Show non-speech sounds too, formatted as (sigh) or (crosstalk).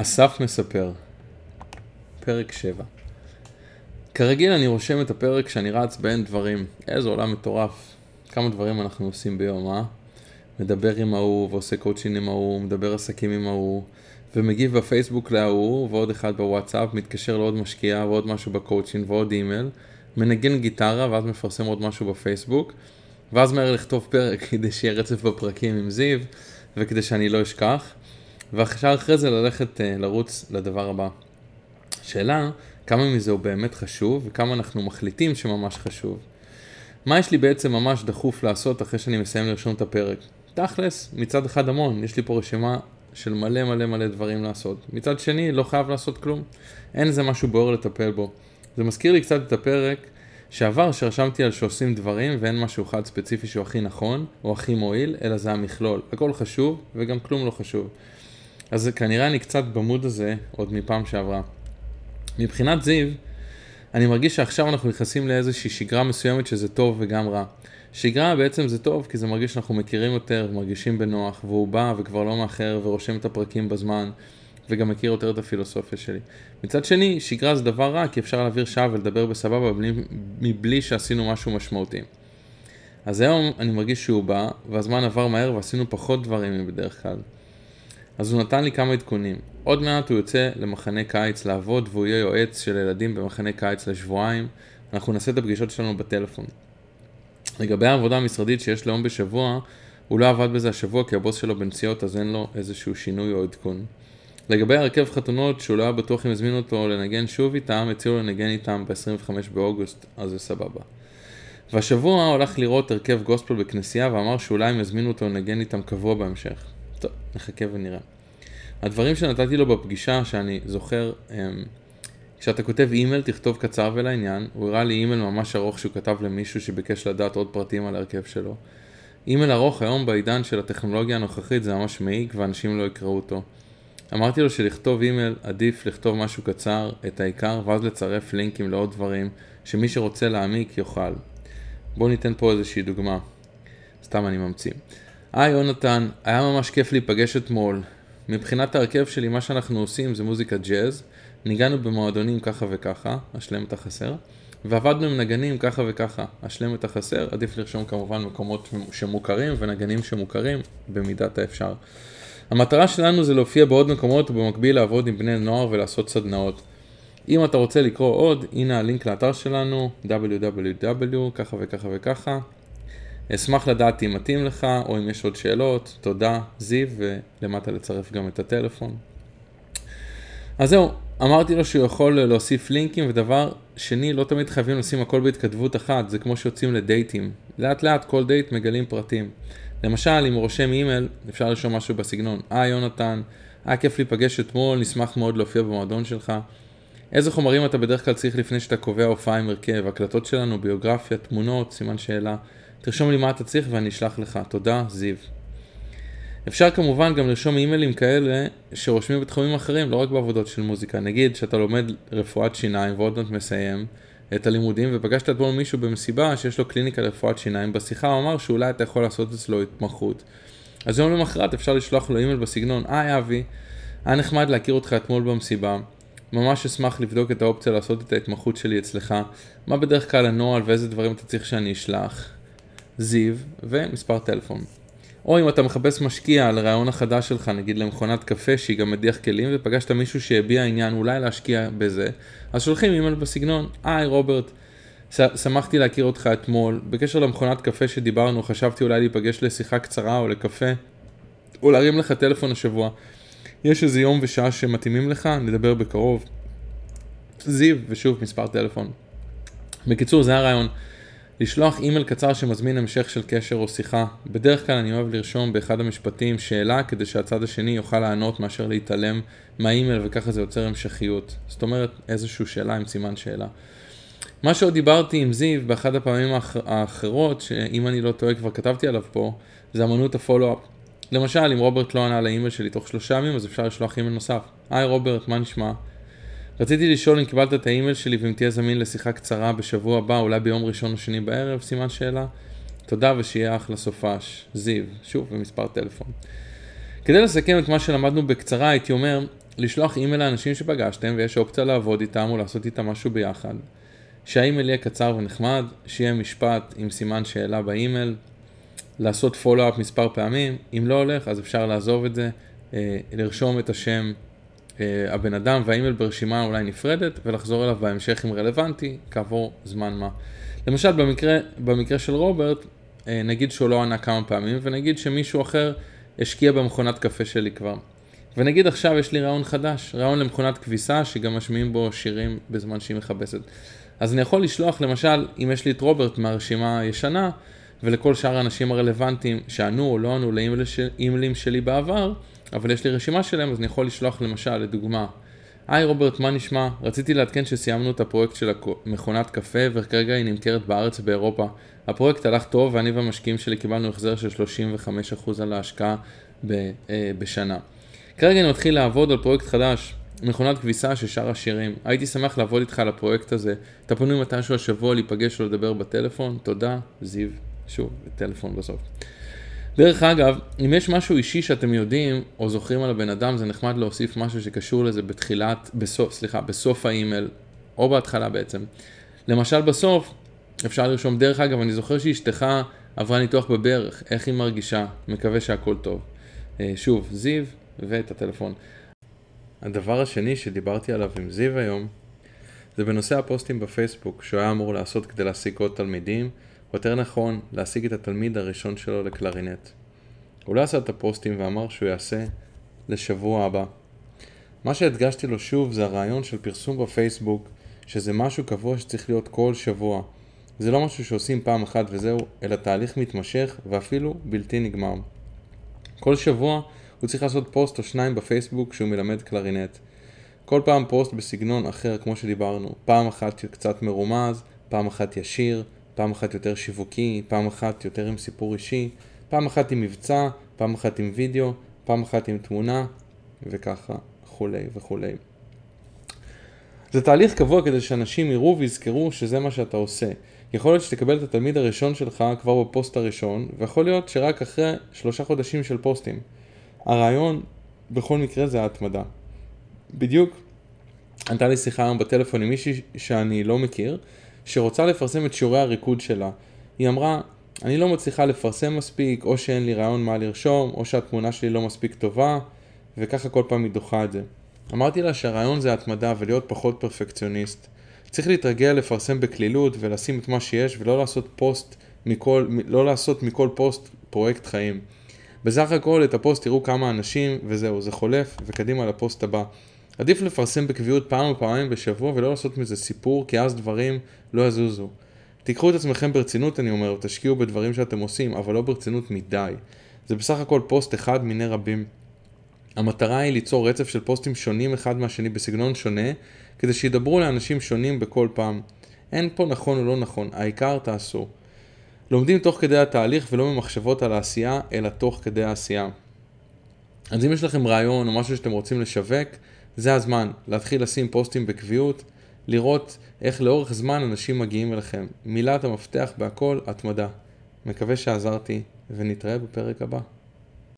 אסף מספר, פרק 7. כרגיל אני רושם את הפרק כשאני רץ בין דברים. איזה עולם מטורף. כמה דברים אנחנו עושים ביום, אה? מדבר עם ההוא ועושה קואוצ'ין עם ההוא, מדבר עסקים עם ההוא, ומגיב בפייסבוק להוא, ועוד אחד בוואטסאפ, מתקשר לעוד משקיע ועוד משהו בקואוצ'ין ועוד אימייל, מנגן גיטרה ואז מפרסם עוד משהו בפייסבוק, ואז מהר לכתוב פרק (laughs) כדי שיהיה רצף בפרקים עם זיו, וכדי שאני לא אשכח. ועכשיו אחרי זה ללכת uh, לרוץ לדבר הבא. שאלה, כמה מזה הוא באמת חשוב וכמה אנחנו מחליטים שממש חשוב. מה יש לי בעצם ממש דחוף לעשות אחרי שאני מסיים לרשום את הפרק? תכלס, מצד אחד המון, יש לי פה רשימה של מלא מלא מלא דברים לעשות. מצד שני, לא חייב לעשות כלום. אין איזה משהו בוער לטפל בו. זה מזכיר לי קצת את הפרק שעבר שרשמתי על שעושים דברים ואין משהו אחד ספציפי שהוא הכי נכון או הכי מועיל, אלא זה המכלול. הכל חשוב וגם כלום לא חשוב. אז כנראה אני קצת במוד הזה עוד מפעם שעברה. מבחינת זיו, אני מרגיש שעכשיו אנחנו נכנסים לאיזושהי שגרה מסוימת שזה טוב וגם רע. שגרה בעצם זה טוב כי זה מרגיש שאנחנו מכירים יותר, מרגישים בנוח, והוא בא וכבר לא מאחר ורושם את הפרקים בזמן, וגם מכיר יותר את הפילוסופיה שלי. מצד שני, שגרה זה דבר רע כי אפשר להעביר שעה ולדבר בסבבה בלי, מבלי שעשינו משהו משמעותי. אז היום אני מרגיש שהוא בא, והזמן עבר מהר ועשינו פחות דברים מבדרך כלל. אז הוא נתן לי כמה עדכונים. עוד מעט הוא יוצא למחנה קיץ לעבוד והוא יהיה יועץ של ילדים במחנה קיץ לשבועיים. אנחנו נעשה את הפגישות שלנו בטלפון. לגבי העבודה המשרדית שיש לו יום בשבוע, הוא לא עבד בזה השבוע כי הבוס שלו בנסיעות אז אין לו איזשהו שינוי או עדכון. לגבי הרכב חתונות שהוא לא היה בטוח אם הזמינו אותו לנגן שוב איתם, הציעו לנגן איתם ב-25 באוגוסט, אז זה סבבה. והשבוע הוא הלך לראות הרכב גוספל בכנסייה ואמר שאולי הם יזמינו אותו לנגן איתם קבוע בהמשך. טוב, נחכה ונראה. הדברים שנתתי לו בפגישה, שאני זוכר, הם, כשאתה כותב אימייל, תכתוב קצר ולעניין. הוא הראה לי אימייל ממש ארוך שהוא כתב למישהו שביקש לדעת עוד פרטים על ההרכב שלו. אימייל ארוך היום בעידן של הטכנולוגיה הנוכחית זה ממש מעיק ואנשים לא יקראו אותו. אמרתי לו שלכתוב אימייל עדיף לכתוב משהו קצר, את העיקר, ואז לצרף לינקים לעוד דברים, שמי שרוצה להעמיק יוכל. בואו ניתן פה איזושהי דוגמה. סתם אני ממציא. היי יונתן, היה ממש כיף להיפגש אתמול. מבחינת ההרכב שלי, מה שאנחנו עושים זה מוזיקה ג'אז. ניגענו במועדונים ככה וככה, השלם את החסר. ועבדנו עם נגנים ככה וככה, השלם את החסר. עדיף לרשום כמובן מקומות שמוכרים ונגנים שמוכרים במידת האפשר. המטרה שלנו זה להופיע בעוד מקומות ובמקביל לעבוד עם בני נוער ולעשות סדנאות. אם אתה רוצה לקרוא עוד, הנה הלינק לאתר שלנו, www, ככה וככה וככה. אשמח לדעת אם מתאים לך, או אם יש עוד שאלות, תודה, זיו, ולמטה לצרף גם את הטלפון. אז זהו, אמרתי לו שהוא יכול להוסיף לינקים, ודבר שני, לא תמיד חייבים לשים הכל בהתכתבות אחת, זה כמו שיוצאים לדייטים. לאט לאט כל דייט מגלים פרטים. למשל, אם הוא רושם אימייל, אפשר לרשום משהו בסגנון, היי יונתן, היה כיף להיפגש אתמול, נשמח מאוד להופיע במועדון שלך. איזה חומרים אתה בדרך כלל צריך לפני שאתה קובע הופעה עם הרכב? הקלטות שלנו, ביוגרפיה, תמונות, סימן שאלה. תרשום לי מה אתה צריך ואני אשלח לך. תודה, זיו. אפשר כמובן גם לרשום אימיילים כאלה שרושמים בתחומים אחרים, לא רק בעבודות של מוזיקה. נגיד שאתה לומד רפואת שיניים ועוד מעט מסיים את הלימודים ופגשת אתמול מישהו במסיבה שיש לו קליניקה לרפואת שיניים, בשיחה הוא אמר שאולי אתה יכול לעשות אצלו התמחות. אז יום למחרת אפשר לשלוח לו אימייל בסגנון, היי אבי, היה נחמד להכיר אותך אתמול במסיבה. ממש אשמח לבדוק את האופציה לעשות את ההתמחות שלי אצלך, מה בדרך כלל הנוהל ואיזה דברים אתה צריך שאני אשלח. זיו ומספר טלפון. או אם אתה מחפש משקיע על הרעיון החדש שלך, נגיד למכונת קפה שהיא גם מדיח כלים, ופגשת מישהו שהביע עניין אולי להשקיע בזה, אז שולחים אימייל בסגנון, היי רוברט, שמחתי להכיר אותך אתמול, בקשר למכונת קפה שדיברנו, חשבתי אולי להיפגש לשיחה קצרה או לקפה, או להרים לך טלפון השבוע. יש איזה יום ושעה שמתאימים לך, נדבר בקרוב. זיו, ושוב מספר טלפון. בקיצור, זה הרעיון. לשלוח אימייל קצר שמזמין המשך של קשר או שיחה. בדרך כלל אני אוהב לרשום באחד המשפטים שאלה כדי שהצד השני יוכל לענות מאשר להתעלם מהאימייל וככה זה יוצר המשכיות. זאת אומרת איזושהי שאלה עם סימן שאלה. מה שעוד דיברתי עם זיו באחד הפעמים האח... האחרות, שאם אני לא טועה כבר כתבתי עליו פה, זה אמנות ה follow-up. למשל, אם רוברט לא ענה לאימייל שלי תוך שלושה ימים, אז אפשר לשלוח אימייל נוסף. היי רוברט, מה נשמע? רציתי לשאול אם קיבלת את האימייל שלי ואם תהיה זמין לשיחה קצרה בשבוע הבא, אולי ביום ראשון או שני בערב, סימן שאלה. תודה ושיהיה אחלה סופש. זיו, שוב, במספר טלפון. כדי לסכם את מה שלמדנו בקצרה, הייתי אומר, לשלוח אימייל לאנשים שפגשתם ויש אופציה לעבוד איתם או לעשות איתם משהו ביחד. שהאימייל יהיה קצר ונחמד, שיהיה משפט עם סימן שאלה באימייל, לעשות follow-up מספר פעמים, אם לא הולך אז אפשר לעזוב את זה, אה, לרשום את השם הבן אדם והאימייל ברשימה אולי נפרדת ולחזור אליו בהמשך אם רלוונטי, כעבור זמן מה. למשל במקרה, במקרה של רוברט, אה, נגיד שהוא לא ענה כמה פעמים ונגיד שמישהו אחר השקיע במכונת קפה שלי כבר. ונגיד עכשיו יש לי רעיון חדש, רעיון למכונת כביסה שגם משמיעים בו שירים בזמן שהיא מכבסת. אז אני יכול לשלוח למשל, אם יש לי את רוברט מהרשימה הישנה, ולכל שאר האנשים הרלוונטיים שענו או לא ענו לאימיילים שלי בעבר, אבל יש לי רשימה שלהם, אז אני יכול לשלוח למשל, לדוגמה, היי רוברט, מה נשמע? רציתי לעדכן שסיימנו את הפרויקט של מכונת קפה וכרגע היא נמכרת בארץ ובאירופה. הפרויקט הלך טוב ואני והמשקיעים שלי קיבלנו החזר של 35% על ההשקעה ב, אה, בשנה. כרגע אני מתחיל לעבוד על פרויקט חדש, מכונת כביסה של שאר השירים. הייתי שמח לעבוד איתך על הפרויקט הזה. אתה פנוי מתישהו השבוע להיפגש או לדבר בטלפון? תודה, זיו. שוב, טלפון בסוף. דרך אגב, אם יש משהו אישי שאתם יודעים או זוכרים על הבן אדם, זה נחמד להוסיף משהו שקשור לזה בתחילת, בסוף, סליחה, בסוף האימייל, או בהתחלה בעצם. למשל בסוף, אפשר לרשום, דרך אגב, אני זוכר שאשתך עברה ניתוח בברך, איך היא מרגישה? מקווה שהכל טוב. אה, שוב, זיו ואת הטלפון. הדבר השני שדיברתי עליו עם זיו היום, זה בנושא הפוסטים בפייסבוק, שהוא היה אמור לעשות כדי להשיג עוד תלמידים, או יותר נכון, להשיג את התלמיד הראשון שלו לקלרינט. הוא לא עשה את הפוסטים ואמר שהוא יעשה לשבוע הבא. מה שהדגשתי לו שוב זה הרעיון של פרסום בפייסבוק, שזה משהו קבוע שצריך להיות כל שבוע. זה לא משהו שעושים פעם אחת וזהו, אלא תהליך מתמשך ואפילו בלתי נגמר. כל שבוע הוא צריך לעשות פוסט או שניים בפייסבוק שהוא מלמד קלרינט. כל פעם פוסט בסגנון אחר כמו שדיברנו, פעם אחת קצת מרומז, פעם אחת ישיר, פעם אחת יותר שיווקי, פעם אחת יותר עם סיפור אישי, פעם אחת עם מבצע, פעם אחת עם וידאו, פעם אחת עם תמונה, וככה וכולי וכולי. זה תהליך קבוע כדי שאנשים יראו ויזכרו שזה מה שאתה עושה. יכול להיות שתקבל את התלמיד הראשון שלך כבר בפוסט הראשון, ויכול להיות שרק אחרי שלושה חודשים של פוסטים. הרעיון בכל מקרה זה ההתמדה. בדיוק, הייתה לי שיחה היום בטלפון עם מישהי שאני לא מכיר, שרוצה לפרסם את שיעורי הריקוד שלה. היא אמרה, אני לא מצליחה לפרסם מספיק, או שאין לי רעיון מה לרשום, או שהתמונה שלי לא מספיק טובה, וככה כל פעם היא דוחה את זה. אמרתי לה שהרעיון זה התמדה ולהיות פחות פרפקציוניסט. צריך להתרגל לפרסם בקלילות ולשים את מה שיש ולא לעשות פוסט מכל, לא לעשות מכל פוסט פרויקט חיים. בסך הכל את הפוסט תראו כמה אנשים וזהו, זה חולף וקדימה לפוסט הבא. עדיף לפרסם בקביעות פעם או פעמיים בשבוע ולא לעשות מזה סיפור כי אז דברים לא יזוזו. תיקחו את עצמכם ברצינות אני אומר ותשקיעו בדברים שאתם עושים אבל לא ברצינות מדי. זה בסך הכל פוסט אחד מיני רבים. המטרה היא ליצור רצף של פוסטים שונים אחד מהשני בסגנון שונה כדי שידברו לאנשים שונים בכל פעם. אין פה נכון או לא נכון, העיקר תעשו. לומדים תוך כדי התהליך ולא ממחשבות על העשייה, אלא תוך כדי העשייה. אז אם יש לכם רעיון או משהו שאתם רוצים לשווק, זה הזמן להתחיל לשים פוסטים בקביעות, לראות איך לאורך זמן אנשים מגיעים אליכם. מילת המפתח בהכל, התמדה. מקווה שעזרתי, ונתראה בפרק הבא.